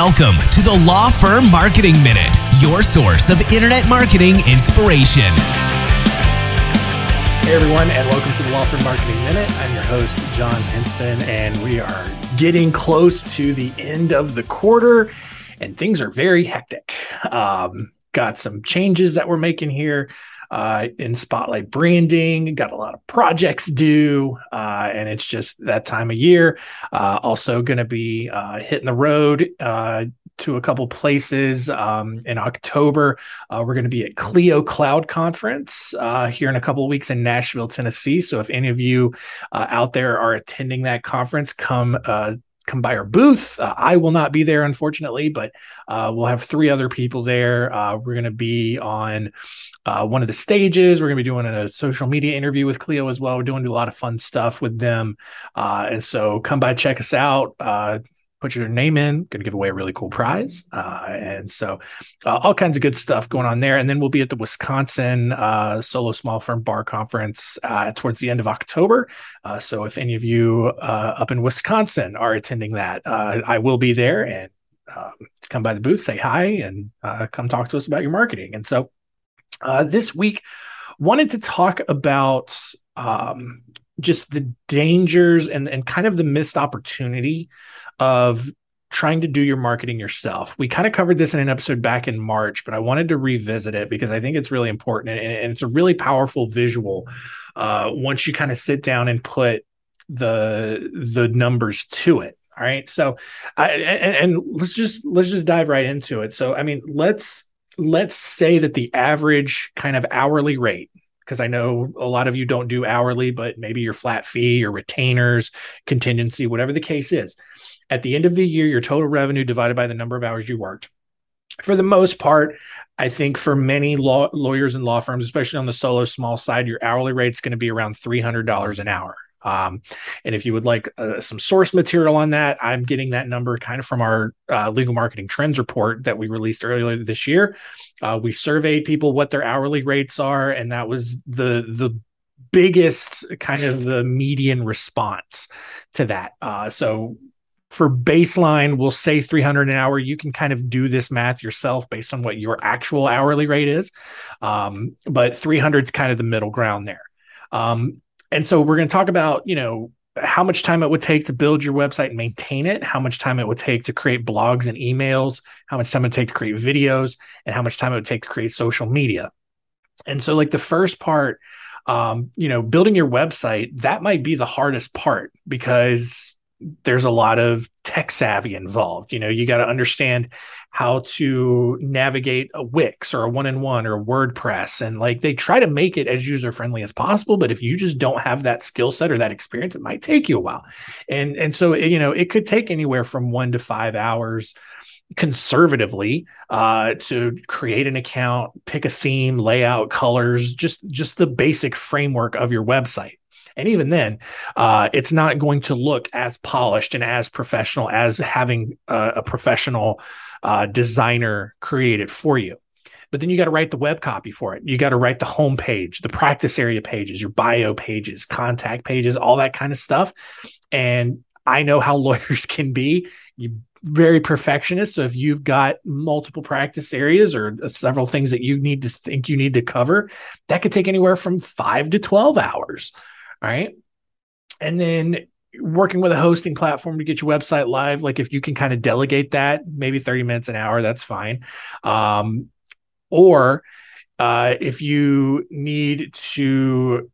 Welcome to the Law Firm Marketing Minute, your source of internet marketing inspiration. Hey everyone, and welcome to the Law Firm Marketing Minute. I'm your host, John Henson, and we are getting close to the end of the quarter, and things are very hectic. Um, got some changes that we're making here uh, in Spotlight branding. Got a lot of projects due, uh, and it's just that time of year. Uh, also, going to be uh, hitting the road uh, to a couple places um, in October. Uh, we're going to be at Clio Cloud Conference uh, here in a couple weeks in Nashville, Tennessee. So if any of you uh, out there are attending that conference, come uh, come by our booth. Uh, I will not be there, unfortunately, but uh, we'll have three other people there. Uh, we're going to be on uh, one of the stages. We're going to be doing a social media interview with Clio as well. We're doing a lot of fun stuff with them. Uh, and so come by, check us out uh, put your name in. Going to give away a really cool prize, uh, and so uh, all kinds of good stuff going on there. And then we'll be at the Wisconsin uh, Solo Small Firm Bar Conference uh, towards the end of October. Uh, so if any of you uh, up in Wisconsin are attending that, I will be there and um, come by the booth, say hi, and come talk to us about your marketing. And so this week, wanted to talk about. Um, just the dangers and, and kind of the missed opportunity of trying to do your marketing yourself. We kind of covered this in an episode back in March, but I wanted to revisit it because I think it's really important and, and it's a really powerful visual uh, once you kind of sit down and put the the numbers to it. All right, so I, and, and let's just let's just dive right into it. So I mean, let's let's say that the average kind of hourly rate because I know a lot of you don't do hourly, but maybe your flat fee, your retainers, contingency, whatever the case is. At the end of the year, your total revenue divided by the number of hours you worked. For the most part, I think for many law, lawyers and law firms, especially on the solo small side, your hourly rate is going to be around $300 an hour. Um, and if you would like uh, some source material on that, I'm getting that number kind of from our uh, legal marketing trends report that we released earlier this year. Uh, we surveyed people what their hourly rates are, and that was the the biggest kind of the median response to that. Uh, so for baseline, we'll say 300 an hour. You can kind of do this math yourself based on what your actual hourly rate is. Um, but 300 is kind of the middle ground there. Um, and so we're going to talk about, you know, how much time it would take to build your website and maintain it, how much time it would take to create blogs and emails, how much time it would take to create videos, and how much time it would take to create social media. And so, like the first part, um, you know, building your website, that might be the hardest part because there's a lot of tech savvy involved. You know, you got to understand how to navigate a Wix or a 1&1 or WordPress. And like they try to make it as user friendly as possible. But if you just don't have that skill set or that experience, it might take you a while. And, and so, you know, it could take anywhere from one to five hours conservatively uh, to create an account pick a theme layout colors just just the basic framework of your website and even then, uh, it's not going to look as polished and as professional as having a, a professional uh, designer create it for you. But then you got to write the web copy for it. You got to write the home page, the practice area pages, your bio pages, contact pages, all that kind of stuff. And I know how lawyers can be. You very perfectionist. So if you've got multiple practice areas or several things that you need to think you need to cover, that could take anywhere from five to 12 hours. All right. And then working with a hosting platform to get your website live, like if you can kind of delegate that, maybe 30 minutes an hour, that's fine. Um, or uh, if you need to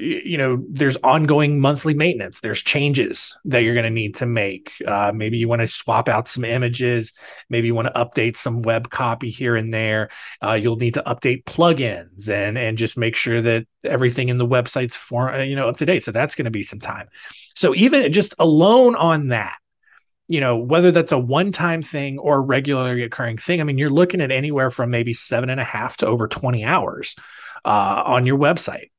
you know there's ongoing monthly maintenance. There's changes that you're going to need to make. Uh, maybe you want to swap out some images. Maybe you want to update some web copy here and there. Uh, you'll need to update plugins and and just make sure that everything in the website's for uh, you know up to date. So that's going to be some time. So even just alone on that you know whether that's a one-time thing or regularly occurring thing i mean you're looking at anywhere from maybe seven and a half to over 20 hours uh, on your website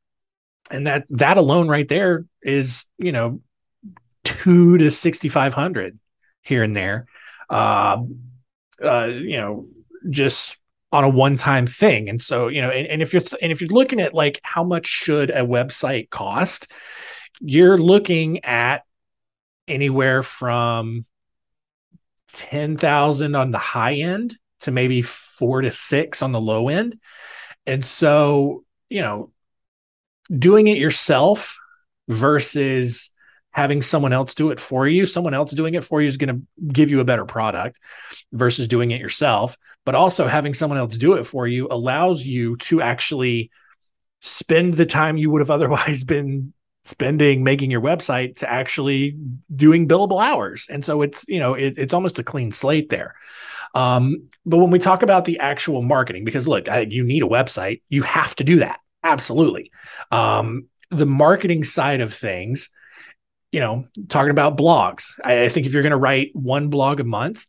and that that alone right there is you know two to 6500 here and there uh, uh you know just on a one-time thing and so you know and, and if you're th- and if you're looking at like how much should a website cost you're looking at anywhere from 10,000 on the high end to maybe four to six on the low end. And so, you know, doing it yourself versus having someone else do it for you, someone else doing it for you is going to give you a better product versus doing it yourself. But also having someone else do it for you allows you to actually spend the time you would have otherwise been spending making your website to actually doing billable hours. And so it's, you know, it, it's almost a clean slate there. Um, but when we talk about the actual marketing, because look, I, you need a website, you have to do that. Absolutely. Um, the marketing side of things, you know, talking about blogs, I, I think if you're going to write one blog a month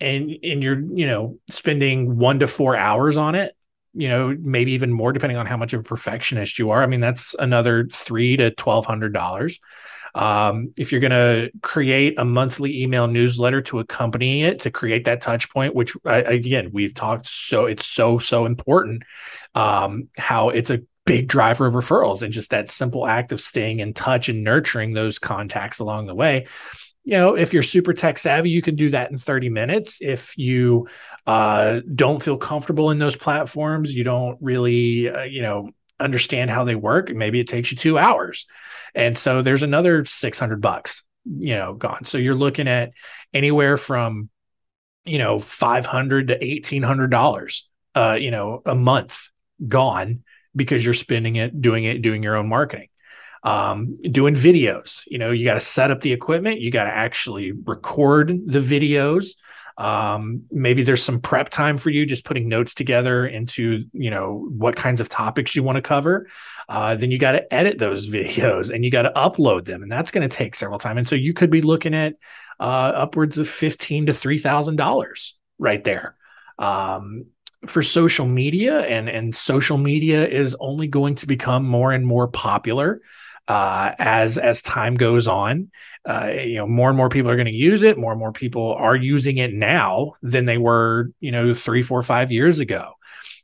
and, and you're, you know, spending one to four hours on it, you know, maybe even more depending on how much of a perfectionist you are. I mean, that's another three to twelve hundred dollars. Um, if you're going to create a monthly email newsletter to accompany it to create that touch point, which again we've talked so it's so so important, um, how it's a big driver of referrals and just that simple act of staying in touch and nurturing those contacts along the way you know, if you're super tech savvy, you can do that in 30 minutes. If you uh, don't feel comfortable in those platforms, you don't really, uh, you know, understand how they work, maybe it takes you two hours. And so there's another 600 bucks, you know, gone. So you're looking at anywhere from, you know, 500 to $1,800, uh, you know, a month gone because you're spending it doing it, doing your own marketing um, doing videos. You know, you got to set up the equipment, you got to actually record the videos. Um, maybe there's some prep time for you, just putting notes together into, you know, what kinds of topics you want to cover. Uh, then you got to edit those videos and you got to upload them, and that's going to take several time. And so you could be looking at uh, upwards of fifteen to three thousand dollars right there. Um, for social media and and social media is only going to become more and more popular uh, as as time goes on. Uh, you know, more and more people are going to use it. More and more people are using it now than they were, you know, three, four, five years ago.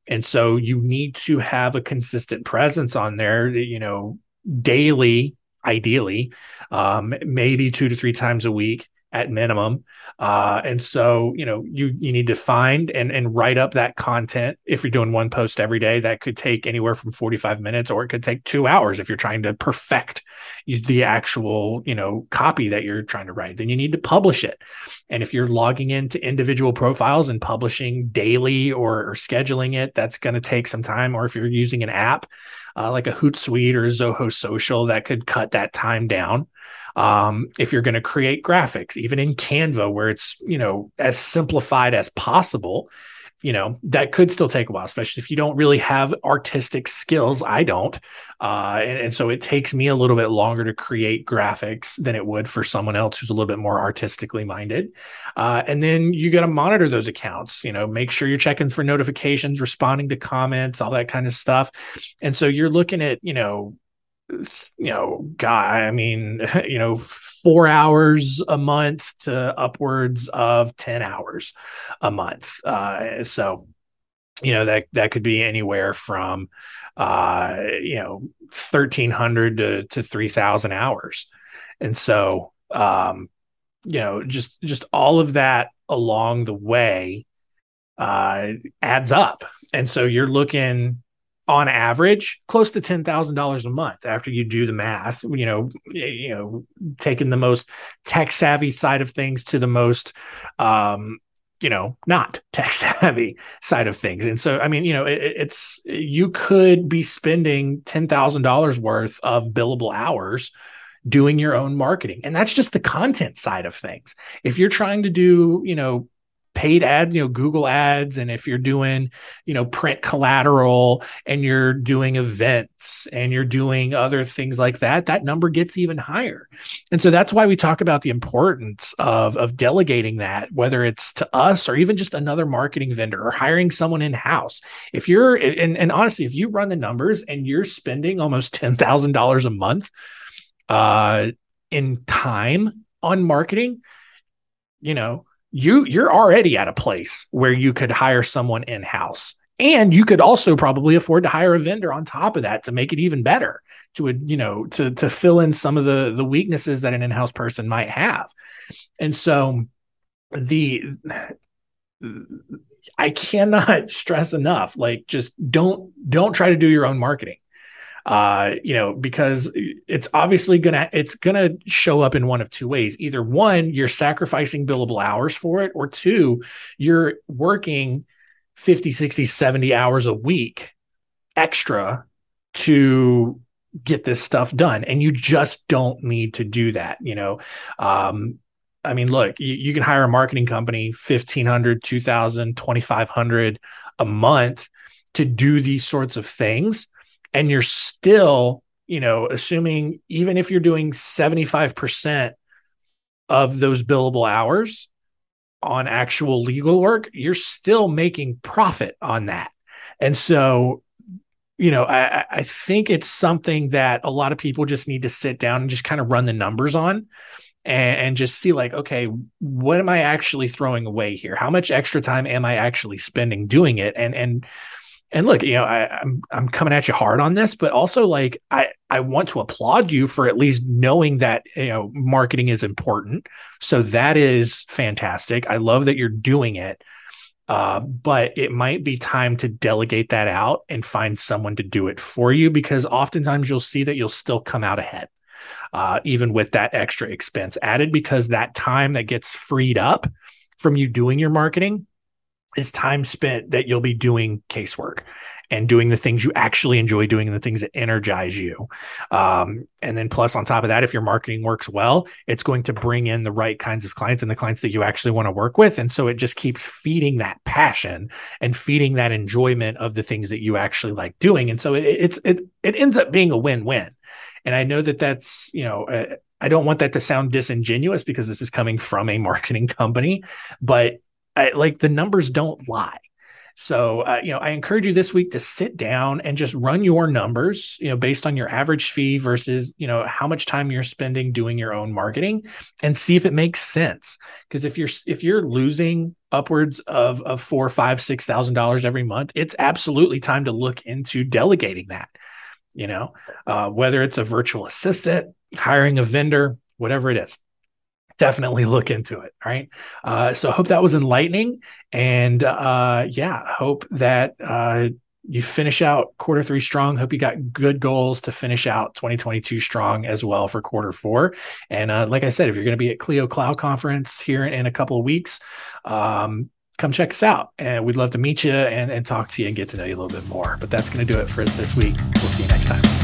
And so you need to have a consistent presence on there. You know, daily, ideally, um, maybe two to three times a week at minimum. Uh, and so, you know, you you need to find and and write up that content. If you're doing one post every day, that could take anywhere from 45 minutes, or it could take two hours if you're trying to perfect the actual, you know, copy that you're trying to write. Then you need to publish it. And if you're logging into individual profiles and publishing daily or, or scheduling it, that's going to take some time. Or if you're using an app uh, like a Hootsuite or Zoho Social, that could cut that time down. Um, if you're going to create graphics, even in Canva, where it's you know as simplified as possible, you know that could still take a while especially if you don't really have artistic skills. I don't. Uh, and, and, so it takes me a little bit longer to create graphics than it would for someone else who's a little bit more artistically minded. Uh, and then you got to monitor those accounts you know make sure you're checking for notifications responding to comments all that kind of stuff. And so you're looking at you know you know, guy, I mean, you know, four hours a month to upwards of 10 hours a month. Uh, so, you know, that, that could be anywhere from, uh, you know, 1300 to, to 3000 hours. And so, um, you know, just, just all of that along the way, uh, adds up. And so you're looking, on average close to $10,000 a month after you do the math you know you know taking the most tech savvy side of things to the most um you know not tech savvy side of things. And so i mean you know it, it's you could be spending $10,000 worth of billable hours doing your own marketing. And that's just the content side of things. If you're trying to do you know paid ad, you know, Google ads, and if you're doing, you know, print collateral and you're doing events and you're doing other things like that, that number gets even higher. And so that's why we talk about the importance of, of delegating that, whether it's to us or even just another marketing vendor or hiring someone in house. If you're, and, and honestly, if you run the numbers and you're spending almost $10,000 a month uh, in time on marketing, you know, you you're already at a place where you could hire someone in house and you could also probably afford to hire a vendor on top of that to make it even better to you know to to fill in some of the the weaknesses that an in-house person might have. And so the I cannot stress enough like just don't don't try to do your own marketing uh, you know, because it's obviously gonna it's gonna show up in one of two ways. Either one, you're sacrificing billable hours for it, or two, you're working 50, 60, 70 hours a week extra to get this stuff done. And you just don't need to do that, you know. Um, I mean, look, you, you can hire a marketing company 1500, 2000, 2500 a month to do these sorts of things and you're still, you know, assuming even if you're doing 75% of those billable hours on actual legal work, you're still making profit on that. And so, you know, I, I think it's something that a lot of people just need to sit down and just kind of run the numbers on and, and, just see like okay what am i actually throwing away here how much extra time am i actually spending doing it and and and look, you know, I, I'm I'm coming at you hard on this, but also like I I want to applaud you for at least knowing that you know marketing is important. So that is fantastic. I love that you're doing it. Uh, but it might be time to delegate that out and find someone to do it for you because oftentimes you'll see that you'll still come out ahead, uh, even with that extra expense added, because that time that gets freed up from you doing your marketing is time spent that you'll be doing casework and doing the things you actually enjoy doing and the things that energize you. Um, and then plus on top of that, if your marketing works well, it's going to bring in the right kinds of clients and the clients that you actually want to work with. And so it just keeps feeding that passion and feeding that enjoyment of the things that you actually like doing. And so it, it's, it, it ends up being a win-win. And I know that that's, you know, uh, I don't want that to sound disingenuous because this is coming from a marketing company, but I, like the numbers don't lie. So, uh, you know, I encourage you this week to sit down and just run your numbers, you know, based on your average fee versus, you know, how much time you're spending doing your own marketing and see if it makes sense. Because if you're, if you're losing upwards of, of four, five, six thousand dollars every month, it's absolutely time to look into delegating that, you know, uh, whether it's a virtual assistant, hiring a vendor, whatever it is definitely look into it. Right. Uh, so hope that was enlightening. And uh, yeah, hope that uh, you finish out quarter three strong. Hope you got good goals to finish out 2022 strong as well for quarter four. And uh, like I said, if you're going to be at Clio Cloud Conference here in a couple of weeks, um, come check us out. And we'd love to meet you and, and talk to you and get to know you a little bit more. But that's going to do it for us this week. We'll see you next time.